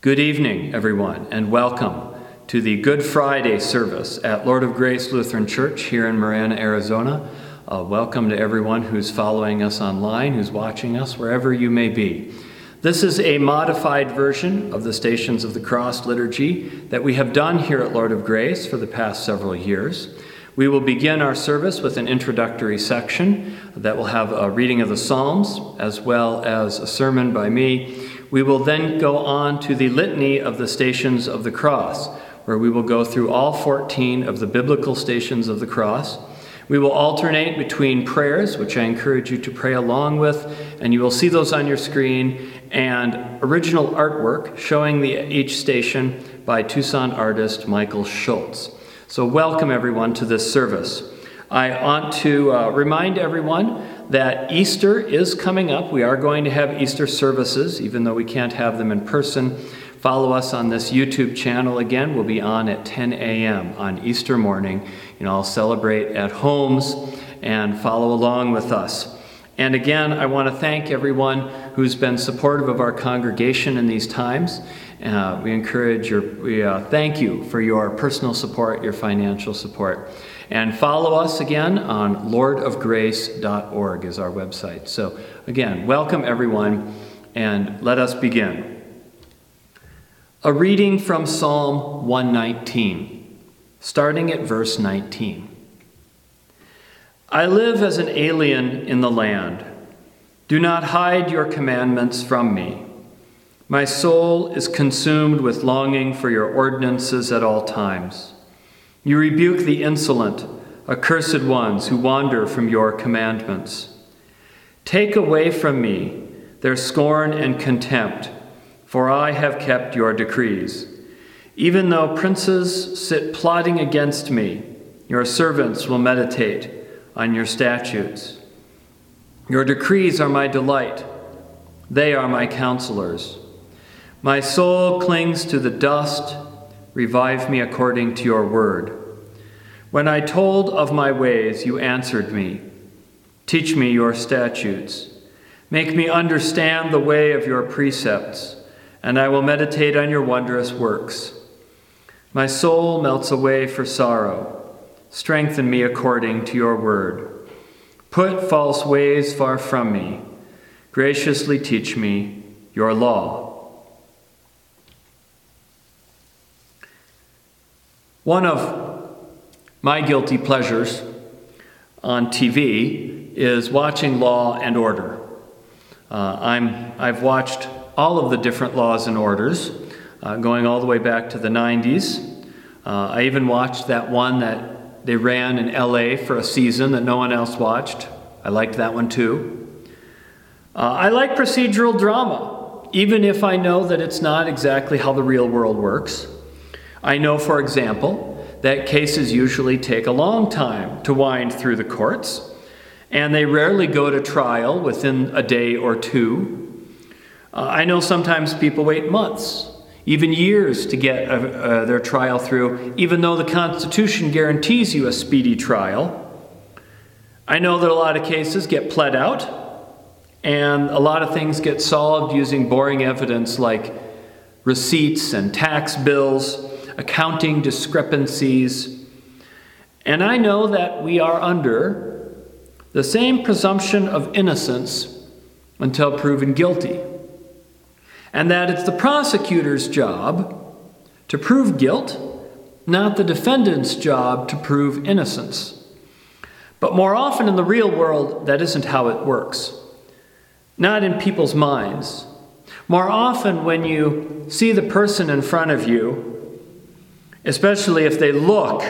Good evening, everyone, and welcome to the Good Friday service at Lord of Grace Lutheran Church here in Marana, Arizona. Uh, welcome to everyone who's following us online, who's watching us, wherever you may be. This is a modified version of the Stations of the Cross liturgy that we have done here at Lord of Grace for the past several years. We will begin our service with an introductory section that will have a reading of the Psalms as well as a sermon by me we will then go on to the litany of the stations of the cross, where we will go through all 14 of the biblical stations of the cross. We will alternate between prayers, which I encourage you to pray along with, and you will see those on your screen, and original artwork showing the, each station by Tucson artist Michael Schultz. So, welcome everyone to this service. I want to uh, remind everyone that Easter is coming up. We are going to have Easter services, even though we can't have them in person. Follow us on this YouTube channel again. We'll be on at 10 a.m. on Easter morning. You know, I'll celebrate at homes and follow along with us. And again, I want to thank everyone who's been supportive of our congregation in these times. Uh, we encourage your, we uh, thank you for your personal support, your financial support. And follow us again on lordofgrace.org is our website. So, again, welcome everyone, and let us begin. A reading from Psalm 119, starting at verse 19. I live as an alien in the land. Do not hide your commandments from me. My soul is consumed with longing for your ordinances at all times. You rebuke the insolent, accursed ones who wander from your commandments. Take away from me their scorn and contempt, for I have kept your decrees. Even though princes sit plotting against me, your servants will meditate on your statutes. Your decrees are my delight, they are my counselors. My soul clings to the dust Revive me according to your word. When I told of my ways, you answered me. Teach me your statutes. Make me understand the way of your precepts, and I will meditate on your wondrous works. My soul melts away for sorrow. Strengthen me according to your word. Put false ways far from me. Graciously teach me your law. One of my guilty pleasures on TV is watching Law and Order. Uh, I'm, I've watched all of the different laws and orders, uh, going all the way back to the 90s. Uh, I even watched that one that they ran in LA for a season that no one else watched. I liked that one too. Uh, I like procedural drama, even if I know that it's not exactly how the real world works. I know, for example, that cases usually take a long time to wind through the courts, and they rarely go to trial within a day or two. Uh, I know sometimes people wait months, even years, to get uh, their trial through, even though the Constitution guarantees you a speedy trial. I know that a lot of cases get pled out, and a lot of things get solved using boring evidence like receipts and tax bills accounting discrepancies. And I know that we are under the same presumption of innocence until proven guilty. And that it's the prosecutor's job to prove guilt, not the defendant's job to prove innocence. But more often in the real world, that isn't how it works. Not in people's minds. More often, when you see the person in front of you especially if they look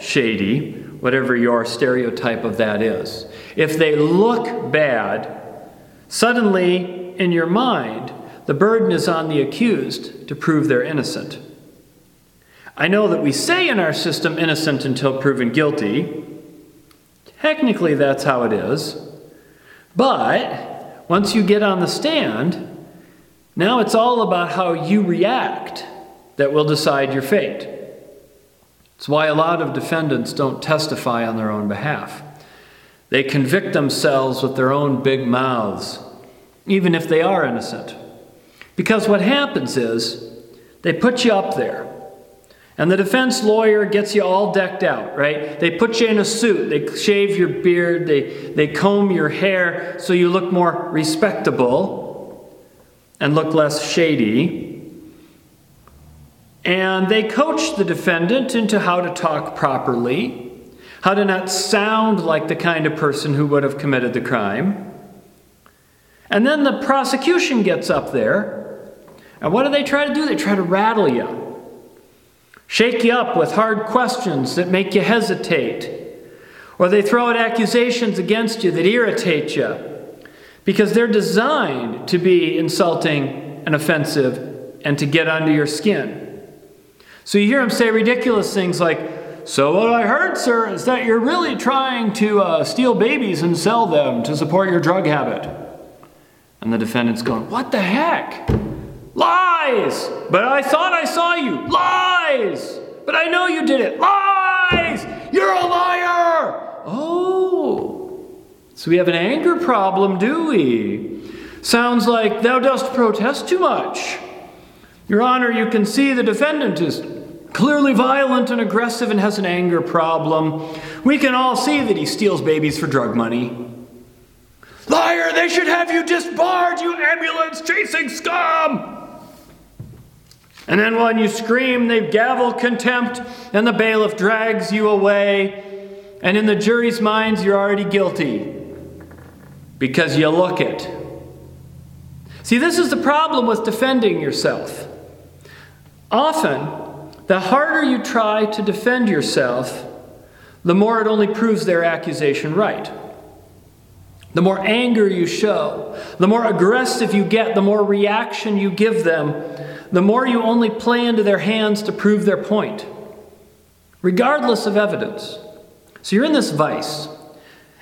shady, whatever your stereotype of that is. If they look bad, suddenly in your mind, the burden is on the accused to prove they're innocent. I know that we say in our system innocent until proven guilty. Technically, that's how it is. But once you get on the stand, now it's all about how you react that will decide your fate. It's why a lot of defendants don't testify on their own behalf. They convict themselves with their own big mouths, even if they are innocent. Because what happens is They put you up there. And the defense lawyer gets you all decked out, right? They put you in a suit, they shave your beard, they, they comb your hair so you look more respectable and look less shady. And they coach the defendant into how to talk properly, how to not sound like the kind of person who would have committed the crime. And then the prosecution gets up there, and what do they try to do? They try to rattle you shake you up with hard questions that make you hesitate, or they throw out accusations against you that irritate you because they're designed to be insulting and offensive and to get under your skin. So you hear him say ridiculous things like, So, what I heard, sir, is that you're really trying to uh, steal babies and sell them to support your drug habit. And the defendant's going, What the heck? Lies! But I thought I saw you. Lies! But I know you did it. Lies! You're a liar! Oh. So we have an anger problem, do we? Sounds like thou dost protest too much. Your Honor, you can see the defendant is clearly violent and aggressive and has an anger problem. We can all see that he steals babies for drug money. Liar, they should have you disbarred, you ambulance chasing scum! And then when you scream, they gavel contempt, and the bailiff drags you away. And in the jury's minds, you're already guilty because you look it. See, this is the problem with defending yourself. Often, the harder you try to defend yourself, the more it only proves their accusation right. The more anger you show, the more aggressive you get, the more reaction you give them, the more you only play into their hands to prove their point, regardless of evidence. So you're in this vice,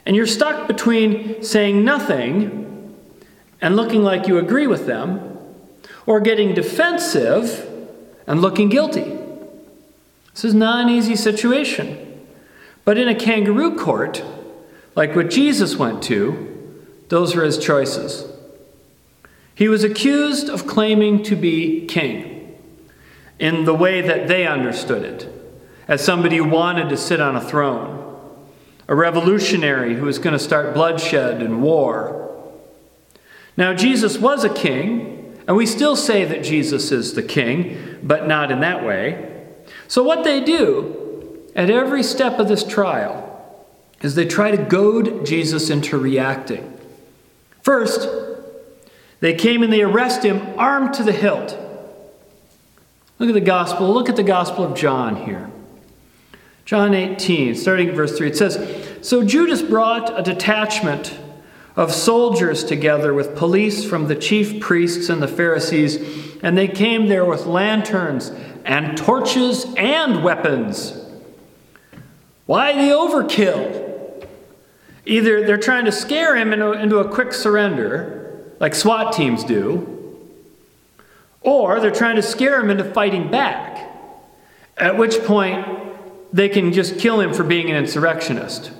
and you're stuck between saying nothing and looking like you agree with them, or getting defensive and looking guilty. This is not an easy situation. But in a kangaroo court, like what Jesus went to, those were his choices. He was accused of claiming to be king in the way that they understood it, as somebody who wanted to sit on a throne, a revolutionary who was going to start bloodshed and war. Now, Jesus was a king, and we still say that Jesus is the king, but not in that way. So, what they do at every step of this trial is they try to goad Jesus into reacting. First, they came and they arrest him armed to the hilt. Look at the gospel. Look at the gospel of John here. John 18, starting at verse 3, it says So Judas brought a detachment of soldiers together with police from the chief priests and the Pharisees, and they came there with lanterns and torches and weapons. Why the overkill? Either they're trying to scare him into, into a quick surrender like SWAT teams do, or they're trying to scare him into fighting back, at which point they can just kill him for being an insurrectionist.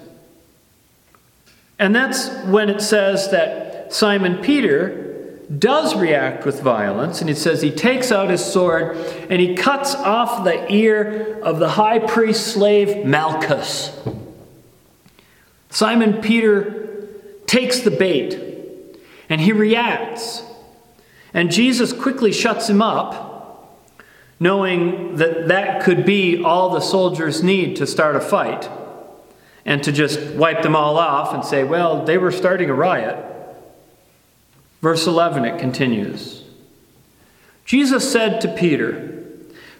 And that's when it says that Simon Peter does react with violence, and it says he takes out his sword and he cuts off the ear of the high priest slave Malchus. Simon Peter takes the bait and he reacts. And Jesus quickly shuts him up, knowing that that could be all the soldiers need to start a fight and to just wipe them all off and say, well, they were starting a riot. Verse 11, it continues Jesus said to Peter,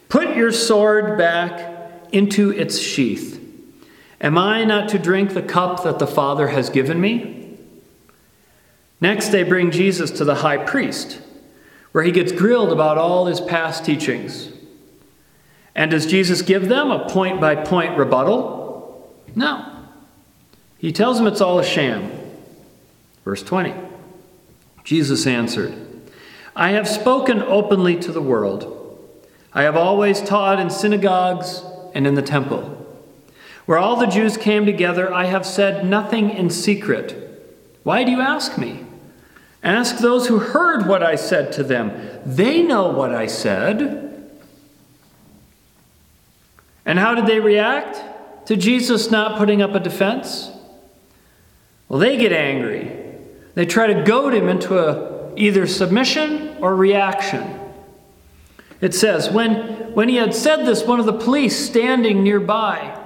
Put your sword back into its sheath. Am I not to drink the cup that the Father has given me? Next, they bring Jesus to the high priest, where he gets grilled about all his past teachings. And does Jesus give them a point by point rebuttal? No. He tells them it's all a sham. Verse 20 Jesus answered, I have spoken openly to the world. I have always taught in synagogues and in the temple. Where all the Jews came together, I have said nothing in secret. Why do you ask me? Ask those who heard what I said to them. They know what I said. And how did they react to Jesus not putting up a defense? Well, they get angry. They try to goad him into a, either submission or reaction. It says, when, when he had said this, one of the police standing nearby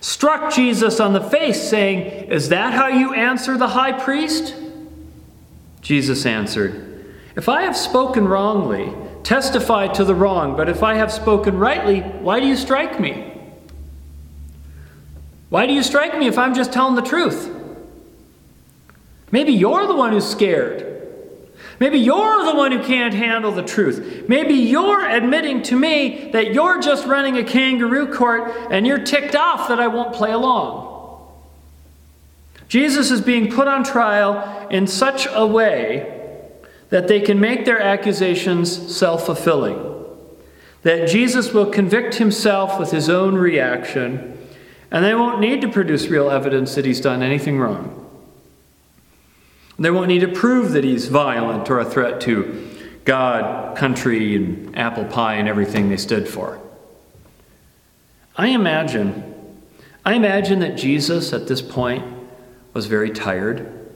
struck Jesus on the face, saying, Is that how you answer the high priest? Jesus answered, If I have spoken wrongly, testify to the wrong, but if I have spoken rightly, why do you strike me? Why do you strike me if I'm just telling the truth? Maybe you're the one who's scared. Maybe you're the one who can't handle the truth. Maybe you're admitting to me that you're just running a kangaroo court and you're ticked off that I won't play along. Jesus is being put on trial in such a way that they can make their accusations self fulfilling. That Jesus will convict himself with his own reaction, and they won't need to produce real evidence that he's done anything wrong. They won't need to prove that he's violent or a threat to God, country, and apple pie and everything they stood for. I imagine, I imagine that Jesus at this point was very tired,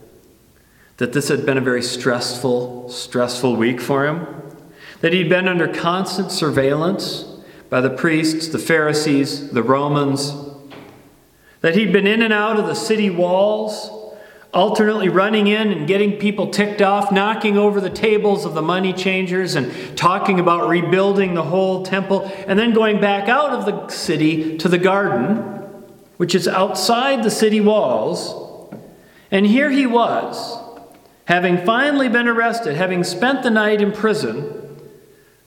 that this had been a very stressful, stressful week for him, that he'd been under constant surveillance by the priests, the Pharisees, the Romans, that he'd been in and out of the city walls alternately running in and getting people ticked off, knocking over the tables of the money changers and talking about rebuilding the whole temple, and then going back out of the city to the garden, which is outside the city walls. And here he was, having finally been arrested, having spent the night in prison,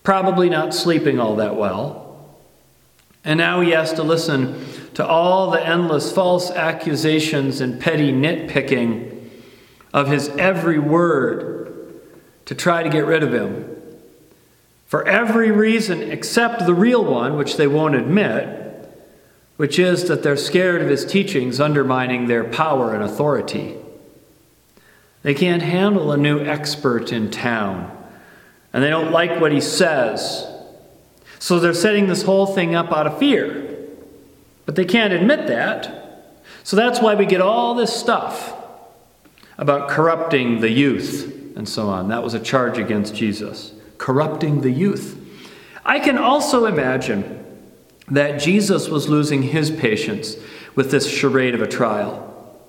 probably not sleeping all that well. And now he has to listen to all the endless false accusations and petty nitpicking of his every word to try to get rid of him. For every reason except the real one, which they won't admit, which is that they're scared of his teachings undermining their power and authority. They can't handle a new expert in town, and they don't like what he says. So they're setting this whole thing up out of fear. But they can't admit that. So that's why we get all this stuff about corrupting the youth and so on. That was a charge against Jesus. Corrupting the youth. I can also imagine that Jesus was losing his patience with this charade of a trial.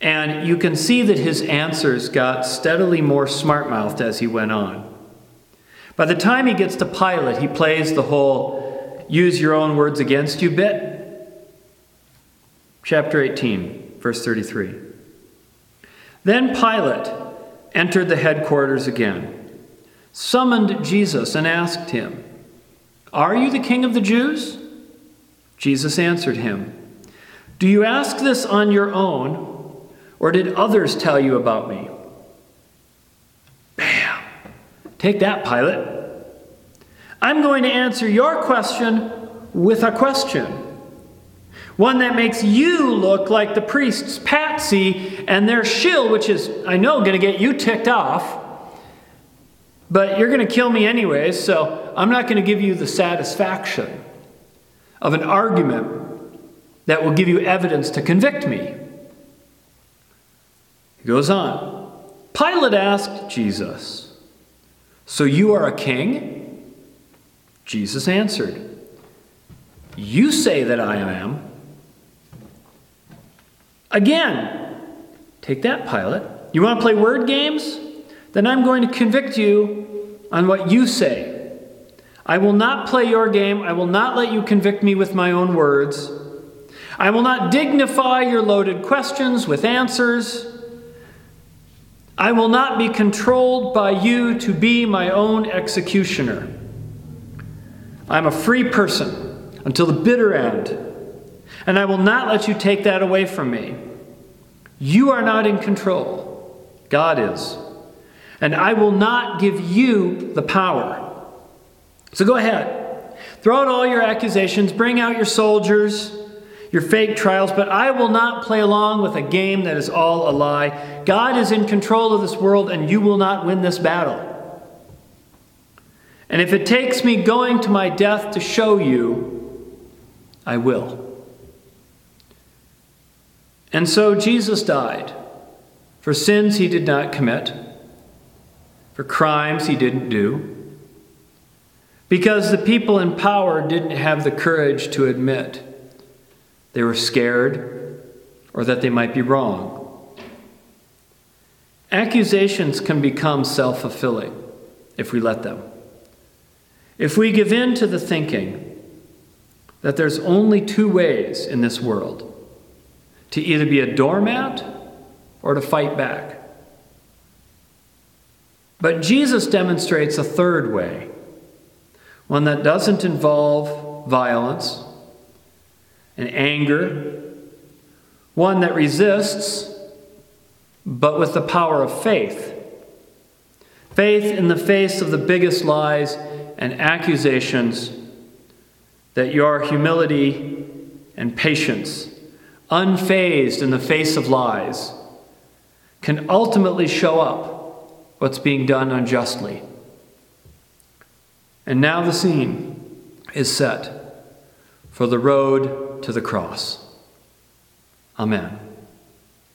And you can see that his answers got steadily more smart mouthed as he went on. By the time he gets to Pilate, he plays the whole use your own words against you bit chapter 18, verse 33. Then Pilate entered the headquarters again, summoned Jesus, and asked him, Are you the king of the Jews? Jesus answered him, Do you ask this on your own, or did others tell you about me? Bam! Take that, Pilate. I'm going to answer your question with a question. One that makes you look like the priest's patsy and their shill, which is, I know, going to get you ticked off. But you're going to kill me anyways, so I'm not going to give you the satisfaction of an argument that will give you evidence to convict me. He goes on. Pilate asked Jesus, So you are a king? Jesus answered, You say that I am. Again, take that, Pilate. You want to play word games? Then I'm going to convict you on what you say. I will not play your game. I will not let you convict me with my own words. I will not dignify your loaded questions with answers. I will not be controlled by you to be my own executioner. I'm a free person until the bitter end and I will not let you take that away from me. You are not in control, God is. And I will not give you the power. So go ahead. Throw out all your accusations, bring out your soldiers, your fake trials, but I will not play along with a game that is all a lie. God is in control of this world, and you will not win this battle. And if it takes me going to my death to show you, I will. And so Jesus died for sins he did not commit, for crimes he didn't do, because the people in power didn't have the courage to admit they were scared or that they might be wrong. Accusations can become self fulfilling if we let them. If we give in to the thinking that there's only two ways in this world to either be a doormat or to fight back. But Jesus demonstrates a third way, one that doesn't involve violence and anger, one that resists, but with the power of faith. Faith in the face of the biggest lies and accusations that your humility and patience, unfazed in the face of lies, can ultimately show up what's being done unjustly. And now the scene is set for the road to the cross. Amen.